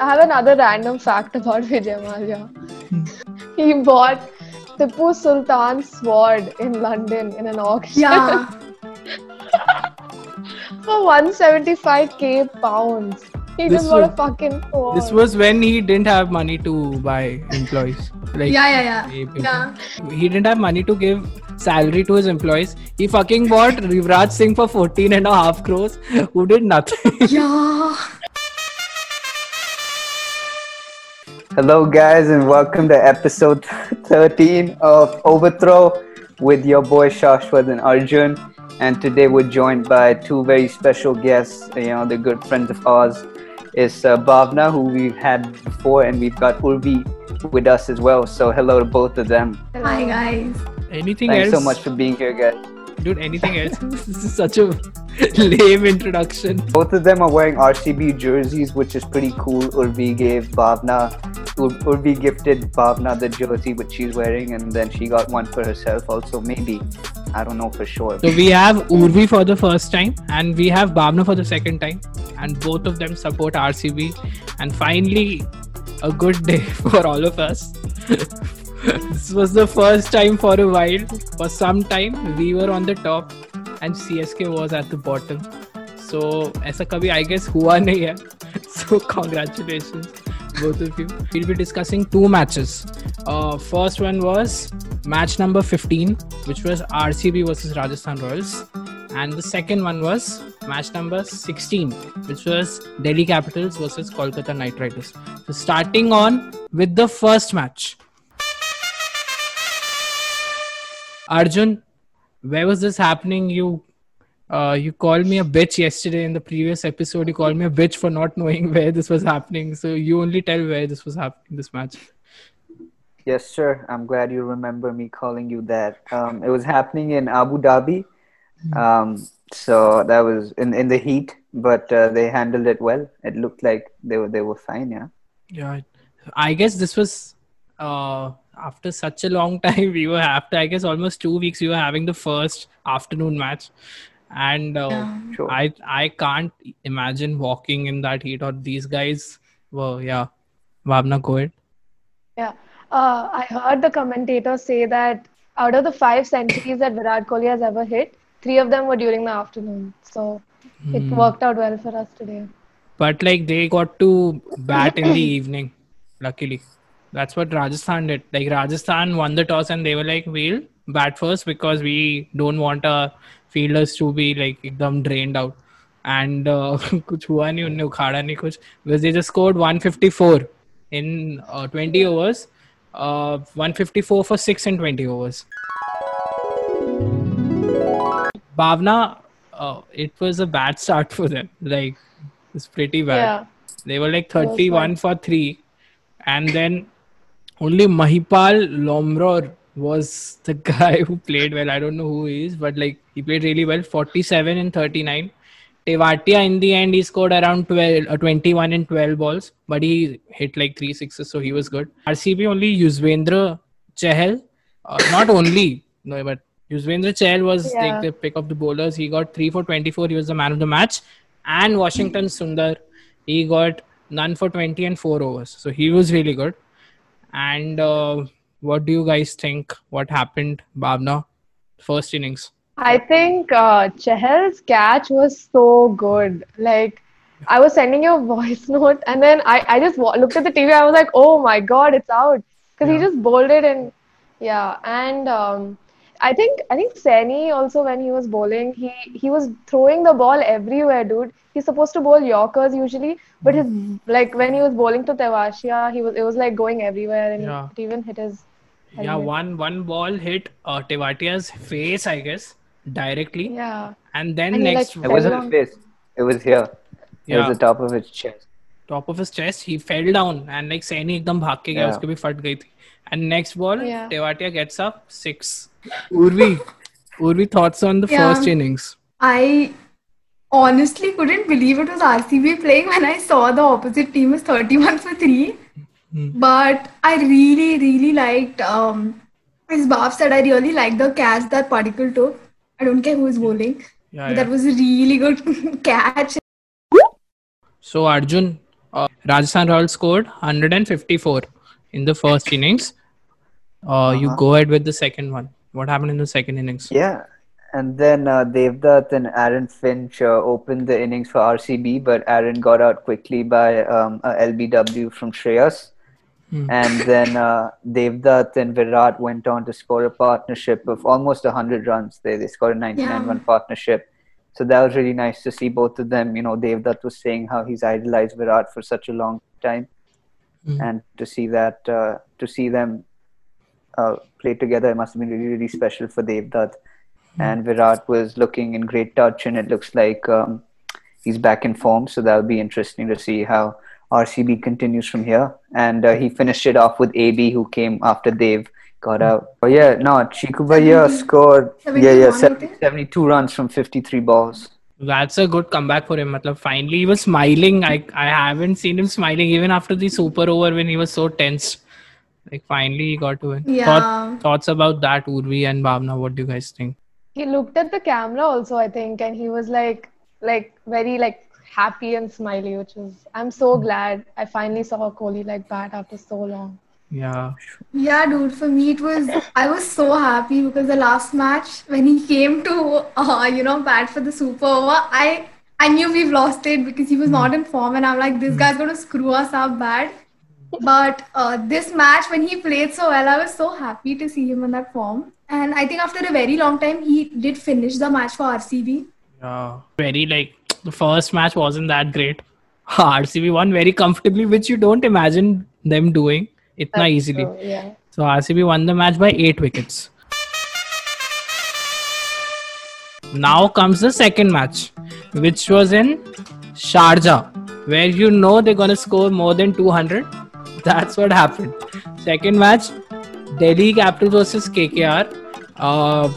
I have another random fact about Vijay Mallya. he bought Tipu Sultan's sword in London in an auction Yeah. for 175k pounds. He This just bought a was- fucking sword. This was when he didn't have money to buy employees. Like Yeah, yeah, yeah. pay people. Yeah. He didn't have money to give salary to his employees. He fucking bought Yuvraj Singh for 14 and a half crores, who did nothing. Yeah. Hello, guys, and welcome to episode 13 of Overthrow with your boy Shashwat and Arjun. And today we're joined by two very special guests. You know, the good friends of ours is uh, Bhavna, who we've had before, and we've got Urvi with us as well. So, hello to both of them. Hi, guys. anything Thanks else? so much for being here, guys. Dude, anything else? this is such a lame introduction. Both of them are wearing RCB jerseys, which is pretty cool. Urvi gave Bhavna, Ur- Urvi gifted Bhavna the jersey which she's wearing, and then she got one for herself also. Maybe, I don't know for sure. So we have Urvi for the first time and we have Bhavna for the second time. And both of them support RCB. And finally, a good day for all of us. this was the first time for a while. For some time, we were on the top and CSK was at the bottom. So ऐसा कभी I guess हुआ नहीं है. So congratulations both of you. We'll be discussing two matches. Uh, first one was match number 15, which was RCB versus Rajasthan Royals, and the second one was match number 16, which was Delhi Capitals versus Kolkata Knight Riders. So starting on with the first match. Arjun, where was this happening? You uh, you called me a bitch yesterday in the previous episode. You called me a bitch for not knowing where this was happening. So you only tell where this was happening. This match. Yes, sir. I'm glad you remember me calling you that. Um, it was happening in Abu Dhabi. Um, so that was in, in the heat, but uh, they handled it well. It looked like they were they were fine. Yeah. Yeah, I guess this was uh, after such a long time. We were after I guess almost two weeks. We were having the first afternoon match, and uh, Yeah. Sure. I I can't imagine walking in that heat. Or these guys were yeah. Bhavna, go ahead. Yeah. Uh, I heard the commentator say that out of the five centuries that Virat Kohli has ever hit, three of them were during the afternoon. So it Hmm. worked out well for us today. But like they got to bat in the evening, luckily. That's what Rajasthan did. Like Rajasthan won the toss and they were like, we'll bat first because we don't want our fielders to be like एकदम drained out. And uh, कुछ हुआ नहीं उनने उखाड़ा नहीं कुछ because they just scored 154 in uh, 20 overs. Uh, 154 for 6 in 20 overs. Bhavna, uh, it was a bad start for them. Like, it's pretty bad. Yeah. They were like was 31 for 3. And then only Mahipal Lomror was the guy who played well. I don't know who he is, but like he played really well 47 and 39. Tewatia in the end he scored around 12 uh, 21 and 12 balls, but he hit like three sixes, so he was good. RCB only Yuzvendra Chahal, uh, not only no, but Yuzvendra Chahal was Yeah. like the pick of the bowlers. He got three for 24. He was the man of the match, and Washington Sundar he got none for 20 and four overs. So he was really good. And uh, what do you guys think? What happened, Bhavna? First innings. I think uh, Chahal's catch was so good. Like, I was sending you a voice note, and then I, I just wa- looked at the TV. I was like, oh my god, it's out because he just bowled it, and yeah. And um, I think I think Saini also when he was bowling, he he was throwing the ball everywhere, dude. He's supposed to bowl Yorkers usually, but his hmm. like when he was bowling to Tewatia, he was it was like going everywhere and yeah. it even hit his. Helmet. Yeah, one one ball hit uh, Tewatia's face, I guess, directly. Yeah. And then and next, like, it wasn't his face. It was here. Yeah. It was the top of his chest. Top of his chest, he fell down and like Saini एकदम भाग gaya गया, उसके भी फट गई थी. And next ball, Yeah. Tewatia gets up six. Urvi, Urvi thoughts on the Yeah. first innings. I honestly couldn't believe it was RCB playing when I saw the opposite team was 31 for 3. Hmm. But I really, really liked, um, as Bob said, I really liked the catch that Padikkal took. I don't care who is bowling. Yeah, but yeah. That was a really good catch. So Arjun, uh, Rajasthan Royals scored 154 in the first innings. Uh, You Uh-huh. go ahead with the second one. What happened in the second innings? Yeah, and then uh, Devdutt and Aaron Finch uh, opened the innings for RCB, but Aaron got out quickly by um, a LBW from Shreyas. Hmm. And then uh, Devdutt and Virat went on to score a partnership of almost 100 runs. They, they scored a 99 Yeah. run partnership. So that was really nice to see both of them. You know, Devdutt was saying how he's idolized Virat for such a long time. Hmm. And to see that, uh, to see them uh, play together, it must have been really, really special for Devdutt. And Virat was looking in great touch, and it looks like um, he's back in form. So that'll be interesting to see how RCB continues from here. And uh, he finished it off with AB, who came after Dev got out. Oh yeah, no, Chikubaya 70 scored yeah yeah 70, 72 runs from 53 balls. That's a good comeback for him. Matlab, finally, he was smiling. I I haven't seen him smiling even after the super over when he was so tense. Like finally, he got to win. Yeah. Thought, thoughts about that, Urvi and Bhavna. What do you guys think? He looked at the camera also, I think, and he was like, like very like happy and smiley, which is I'm so hmm. glad I finally saw Kohli like that after so long. Yeah. Yeah, dude, for me it was I was so happy because the last match when he came to uh, you know bat for the super over, I I knew we've lost it because he was not in form and I'm like this guy's gonna screw us up bad. But uh, this match when he played so well, I was so happy to see him in that form. And I think after a very long time he did finish the match for RCB. Yeah. Very like the first match wasn't that great. RCB won very comfortably, which you don't imagine them doing itna That's easily. true, yeah. So RCB won the match by eight wickets. Now comes the second match, which was in Sharjah, where you know they're gonna score more than 200. That's what happened. Second match, Delhi Capitals versus KKR. Uh,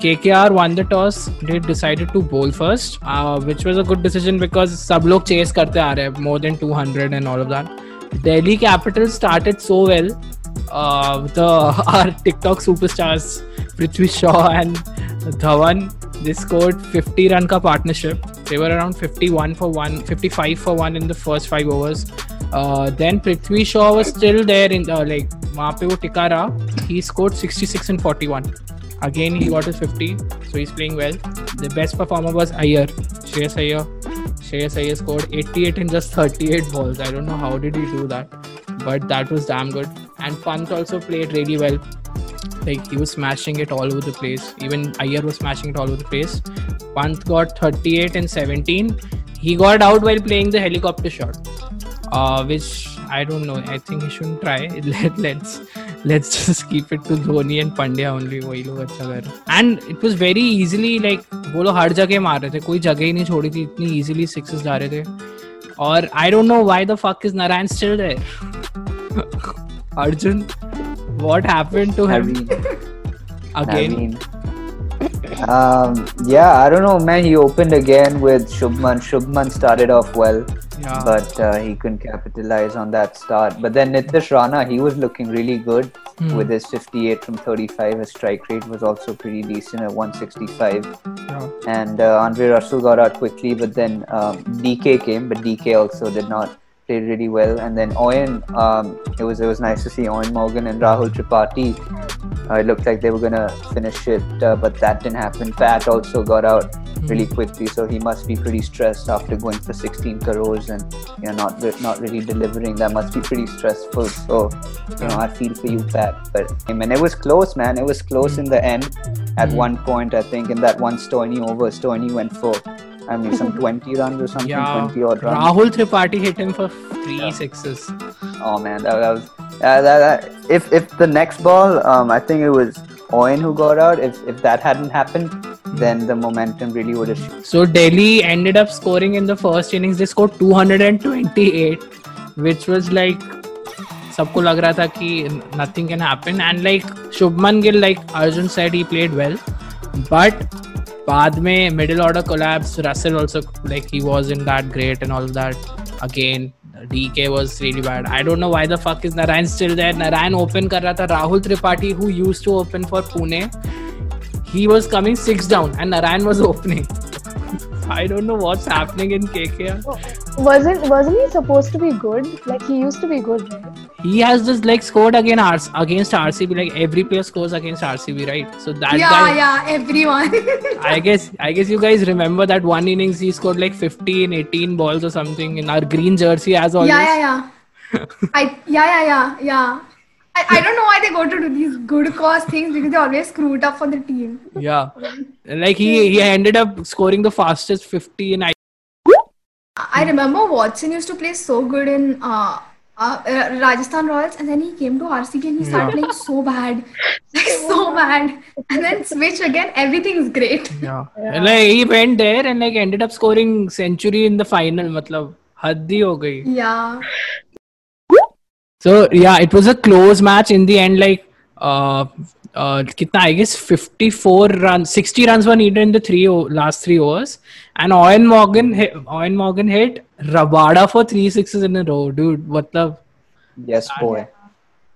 KKR won the toss. They decided to bowl first, uh, which was a good decision because सब लोग chase करते आ रहे हैं more than 200 and all of that. Delhi Capital started so well. Uh, the uh, our TikTok superstars Prithvi Shaw and Dhawan they scored 50 run ka partnership. They were around 51 for one, 55 for one in the first five overs. Uh, then Prithvi Shaw was still there in the like वहाँ पे वो He scored 66 and 41. Again he got his 50, so he's playing well. The best performer was Iyer. Shreyas Iyer. Shreyas Iyer scored 88 in just 38 balls. I don't know how did he do that, but that was damn good. And Pant also played really well. Like he was smashing it all over the place. Even Iyer was smashing it all over the place. Pant got 38 and 17. He got out while playing the helicopter shot, uh, which I don't know. I think he shouldn't try. Let, let's let's just keep it to Dhoni and Pandya only वही लोग अच्छा कर रहे and it was very easily like वो लोग हर जगह मार रहे थे। कोई जगह ही नहीं छोड़ी थी। इतनी इजीली सिक्सेस जा रहे थे। और I don't know why the fuck is Narayan still there Arjun what happened to him? Again I mean, um, yeah i don't know man. He opened again with shubman shubman started off well. Yeah. but uh, he couldn't capitalize on that start. But then Nitish Rana, he was looking really good Hmm. with his 58 from 35. His strike rate was also pretty decent at 165. yeah. And uh, Andre Russell got out quickly, but then um, DK came, but DK also did not play really well. And then Eoin, um, it was it was nice to see Eoin Morgan and Rahul Tripathi. Uh, it looked like they were gonna finish it, uh, but that didn't happen. Pat also got out really quickly, so he must be pretty stressed after going for 16 crores and you know not not really delivering. That must be pretty stressful. So you know I feel for you, Pat. But I mean, it was close, man. It was close in the end. At Mm. one point, I think in that one Stoney over, Stoney went for I mean some 20 runs or something, Yeah. 20 odd runs. Rahul Tripathi hit him for three Yeah. sixes. Oh man, that, that was uh, that, that, if if the next ball, um, I think it was Eoin who got out. If if that hadn't happened, then the momentum really would have. So Delhi ended up scoring in the first innings. They scored 228, which was like सबको लग रहा था कि nothing can happen and like Shubman Gill like Arjun said he played well but बाद में middle order collapse Russell also like he wasn't that great and all of that again DK was really bad I don't know why the fuck is Narayan still there Narayan open कर रहा था Rahul Tripathi who used to open for Pune he was coming six down and Narayan was opening I don't know what's happening in KKR Wasn't wasn't he supposed to be good? Like he used to be good, right? He has just like scored again RC, against RCB. Like every player scores against RCB, right? So that yeah, guy. yeah, everyone. I guess I guess you guys remember that one innings he scored like 15, 18 balls or something in our green jersey as always. yeah, yeah, yeah. I yeah, yeah, yeah, yeah. I, I don't know why they go to do these good cause things because they always screw it up for the team. Yeah. Like he he ended up scoring the fastest 50 in I I remember Watson used to play so good in uh, uh, uh, Rajasthan Royals, and then he came to RCB and he started playing so bad, like so bad, and then switch again. Everything's great. yeah. And, Like he went there and like ended up scoring century in the final. मतलब हद ही हो गई. Yeah, So yeah, it was a close match in the end. Like uh, uh, I guess 54 runs, 60 runs were needed in the three last three overs, and Eoin Morgan, hit, Eoin Morgan hit Rabada for three sixes in a row, dude. What the? Yes, that, boy.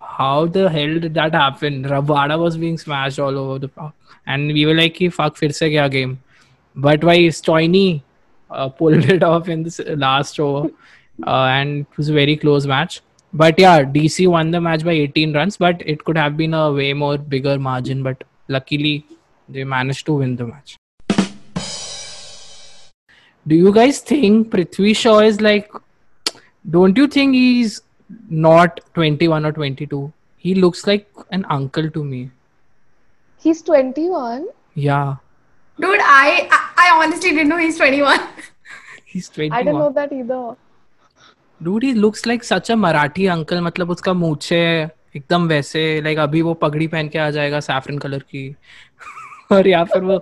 How the hell did that happen? Rabada was being smashed all over the park, and we were like, "Fuck, fir se game." But why Stoiny uh, pulled it off in the last over, uh, and it was a very close match. But yeah, DC won the match by 18 runs, but it could have been a way more bigger margin. But luckily, they managed to win the match. Do you guys think Prithvi Shaw is like? Don't you think he's not 21 or 22? He looks like an uncle to me. He's 21. Yeah, dude. I I, I honestly didn't know he's 21. he's 21. I didn't know that either. Dude, he looks like such a Marathi uncle मतलब उसका मूछे एकदम वैसे like अभी वो पगड़ी पहन के आ जाएगा सैफरन कलर की। और या फिर वो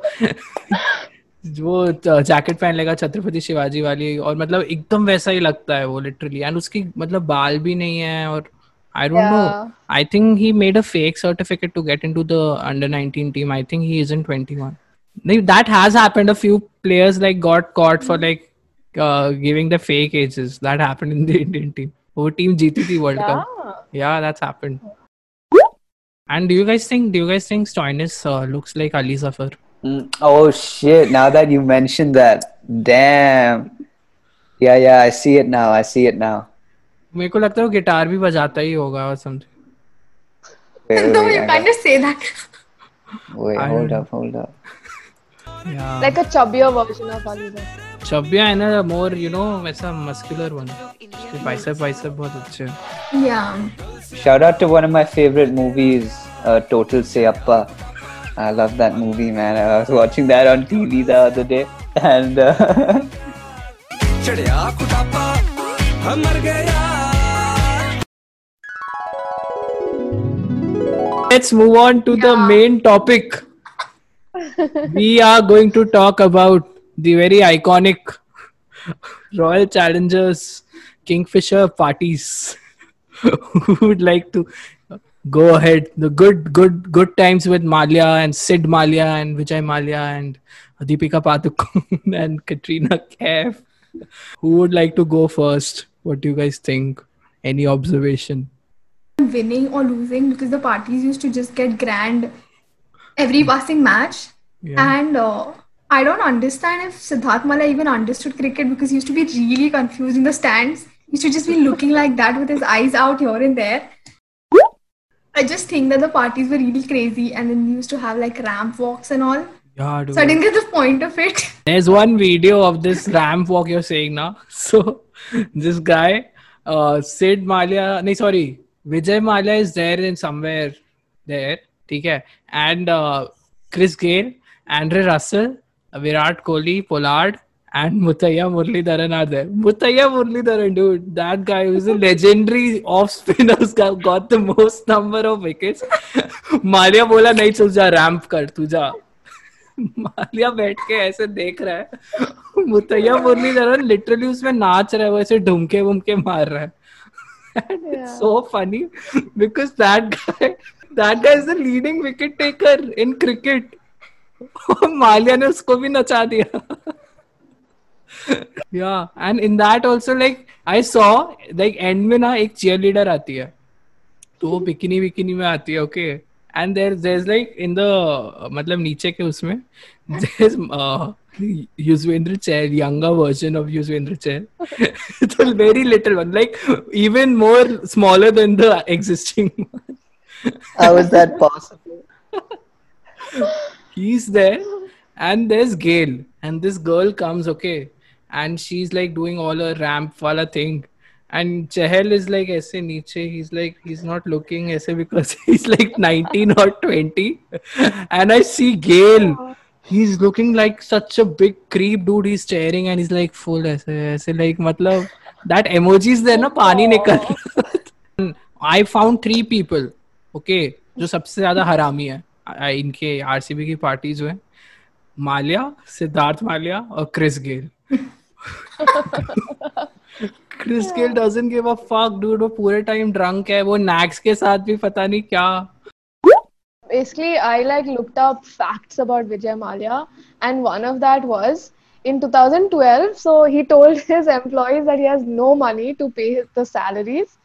वो जैकेट पहन लेगा छत्रपति शिवाजी वाली और मतलब एकदम वैसा ही लगता है वो लिटरली एंड उसकी मतलब बाल भी नहीं है और I don't know I think he made a fake certificate to get into the under 19 team I think he isn't 21 No, that has happened. A few players like got caught for like uh, giving the fake ages. That happened in the Indian team. Who team जीती थी World Cup? Yeah. Yeah, that's happened. And do you guys think? Do you guys think Stoinis uh, looks like Ali Zafar? Mm, Oh shit! Now that you mentioned that, damn. Yeah, yeah, I see it now. I see it now. मेरे को लगता है वो guitar भी बजाता ही होगा और something Wait, wait, no, wait, you I can't got- just say that. wait, I hold don't- up, hold up. Yeah. Like a chubbier version of Ali Zafar. Chabya and the more, you know, it's a muscular one. The bicep, bicep, bahut achche. Yeah. Shout out to one of my favorite movies, uh, Total Siyapaa. I love that movie, man. I was watching that on TV the other day. And. Uh, Let's move on to the main topic. we are going to talk about the very iconic Royal Challengers Kingfisher parties. Who would like to go ahead? The good, good, good times with Mallya and Sid Mallya and Vijay Mallya and Deepika Padukone and Katrina Kaif. Who would like to go first? What do you guys think? Any observation? winning or losing because the parties used to just get grand every passing match. Yeah. And uh, I don't understand if Siddharth Mallya even understood cricket because he used to be really confused in the stands. He used to just be looking like that with his eyes out here and there. I just think that the parties were really crazy and then we used to have like ramp walks and all. Yeah, dude. So I didn't get the point of it. There's one video of this ramp walk you're saying now. So this guy, uh, Sid Mallya, no, sorry, Vijay Mallya is there in somewhere there, okay, and uh, Chris Gayle, Andre Russell, Virat Kohli, Pollard, and Mutaya Muralidharan are there. Mutaya Muralidharan, dude, that guy who's a legendary off spinners guy, got the most number of wickets. Malia बोला नहीं चल जा ramp कर तू जा मालिया बैठ के ऐसे देख रहा है मुतैया मुरलीधरन लिटरली उसमें नाच रहा है वो ऐसे ढुमके वुमके मार रहा है Yeah. so funny because that guy that guy is the leading wicket taker in cricket Mallya ने उसको भी नचा दिया। या and in that also like I saw like and में ना एक चेयर लीडर आती है। तो वो बिकिनी बिकिनी में आती है okay and there there is like in the मतलब नीचे के उसमें there Yuzvendra Chahal younger version of Yuzvendra Chahal तो very little one like even more smaller than the existing how is that possible He's there, and there's Gail, and this girl comes, okay, and she's like doing all her ramp wala thing. And Chahal is like aise niche. He's like he's not looking aise because he's like 19 or 20. And I see Gail. He's looking like such a big creep, dude. He's staring and he's like full aise aise like matlab that emoji is there na पानी निकल रहा। I found three people, okay, जो सबसे ज़्यादा हरामी है इनके RCB की पार्टीज़ में माल्या सिद्धार्थ माल्या और Chris Gayle Chris Gayle doesn't give a fuck dude वो पूरे टाइम ड्रंक है वो नैक्स के साथ भी पता नहीं क्या basically I like looked up facts about Vijay Malia, and one of that was in 2012. So he told his employees that he has no money to pay his, the salaries.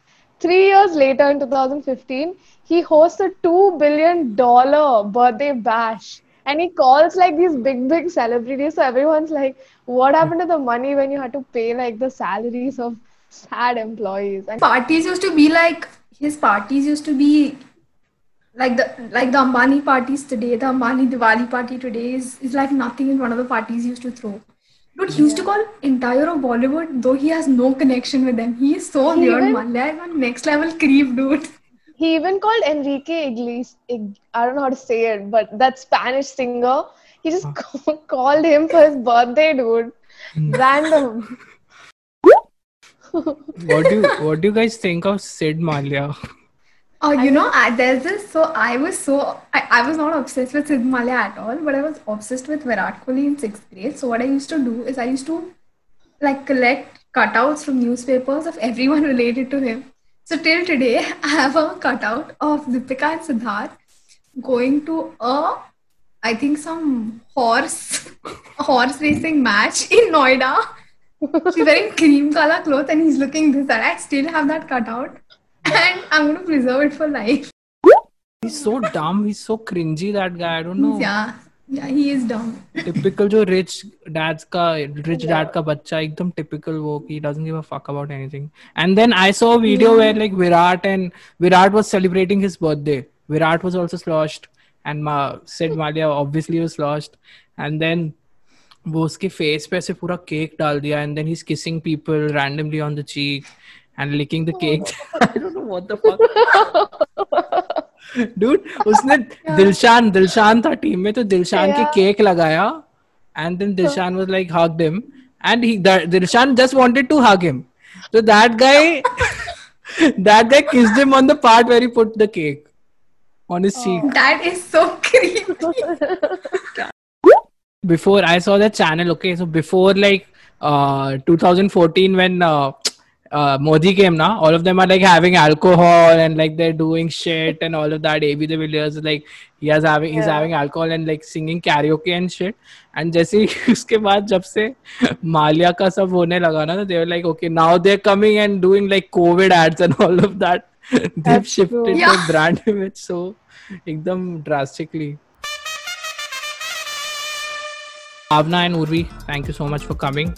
Three years later, in 2015, he hosts a two billion dollar birthday bash, and he calls like these big big celebrities. So everyone's like, "What happened to the money when you had to pay like the salaries of sad employees?" And Parties used to be like his parties used to be like the like the Ambani parties today, the Ambani Diwali party today is, is like nothing in one of the parties used to throw. Dude, he used to call entire of Bollywood, though he has no connection with them. He is so He weird, even- Mallya is on next level creep, dude. He even called Enrique Iglesias. I don't know how to say it, but that Spanish singer. He just ca- called him for his birthday, dude. Hmm. Random. what do you what do you guys think of Sid Mallya Oh, you know, I, there's this. So I was so I, I was not obsessed with Sid Mallya at all, but I was obsessed with Virat Kohli in sixth grade. So what I used to do is I used to like collect cutouts from newspapers of everyone related to him. So till today, I have a cutout of Deepika and Siddharth going to a, I think some horse, horse racing match in Noida. She's wearing cream color clothes and he's looking this. And I still have that cutout, and I'm going to preserve it for life. He's so dumb. He's so cringy, that guy. I don't know. Yeah. Yeah, he is dumb. Typical जो rich dads का rich yeah. dad का बच्चा एकदम typical वो he doesn't give a fuck about anything. And then I saw a video yeah. where like Virat and Virat was celebrating his birthday. Virat was also sloshed and Ma, Sid Mallya obviously was sloshed. And then वो उसके face पे ऐसे पूरा cake डाल दिया and then he's kissing people randomly on the cheek and licking the cake I don't know what the fuck dude उसने दिलशान दिलशान था team में तो दिलशान के Yeah. केक लगाया and then Dilshan was like hugged him and he that Dilshan just wanted to hug him so that guy that guy kissed him on the part where he put the cake on his cheek That is so creepy. before I saw that channel okay so before like uh 2014 when uh, uh, Modi came now, all of them are like having alcohol and like they're doing shit and all of that. AB de Villiers like he has having yeah. he's having alcohol and like singing karaoke and shit. And जैसे उसके बाद जब से मालिया का सब होने लगा ना they were like okay now they're coming and doing like COVID ads and all of that. They've That's shifted true. their Yeah. brand image so एकदम drastically. Bhavna and Urvi, thank you so much for coming.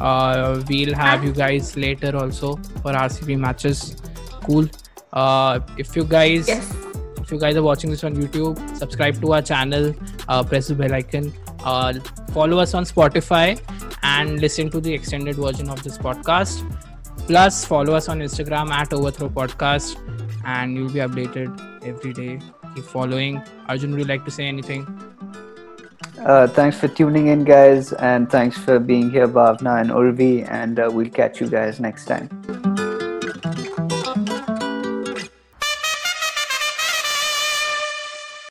Uh, we'll have you guys later also for RCB matches. Cool. Uh, if you guys, Yes. if you guys are watching this on YouTube, subscribe to our channel. Uh, press the bell icon. Uh, follow us on Spotify and listen to the extended version of this podcast. Plus, follow us on Instagram at Overthrow Podcast, and you'll be updated every day. Keep following. Arjun, would you like to say anything? Uh, thanks for tuning in, guys, and thanks for being here, Bhavna and Urvi, and uh, we'll catch you guys next time.